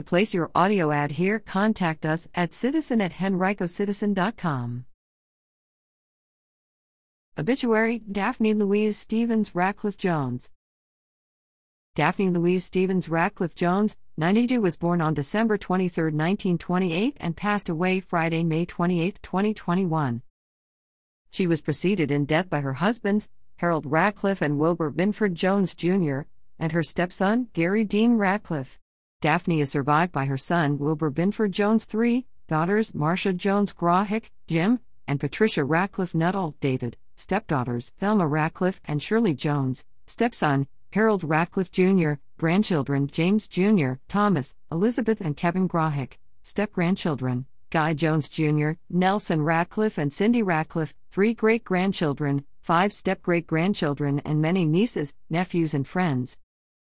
To place your audio ad here, contact us at citizen at henricocitizen.com. Obituary Daphne Louise Stevens Ratcliffe Jones. Daphne Louise Stevens Ratcliffe Jones, 92, was born on December 23, 1928, and passed away Friday, May 28, 2021. She was preceded in death by her husbands, Harold Ratcliffe and Wilbur Binford Jones Jr., and her stepson, Gary Dean Ratcliffe. Daphne is survived by her son, Wilbur Binford Jones III, daughters, Marcia Jones Grahick, Jim, and Patricia Ratcliffe Nuttall, David, stepdaughters, Thelma Ratcliffe and Shirley Jones, stepson, Harold Ratcliffe Jr., grandchildren, James Jr., Thomas, Elizabeth and Kevin Grahick, step grandchildren, Guy Jones Jr., Nelson Ratcliffe and Cindy Ratcliffe, three great grandchildren, five step great grandchildren, and many nieces, nephews, and friends.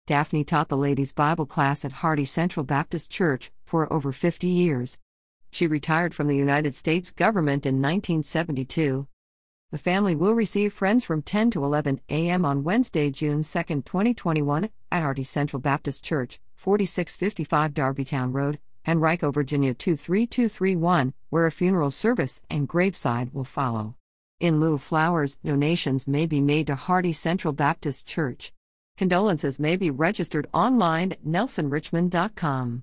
Daphne taught the ladies' Bible class at Hardy Central Baptist Church for over 50 years. She retired from the United States government in 1972. The family will receive friends from 10 to 11 a.m. on Wednesday, June 2, 2021, at Hardy Central Baptist Church, 4655 Darbytown Road, Henrico, Virginia 23231, where a funeral service and graveside will follow. In lieu of flowers, donations may be made to Hardy Central Baptist Church. Condolences may be registered online at nelsonrichmond.com.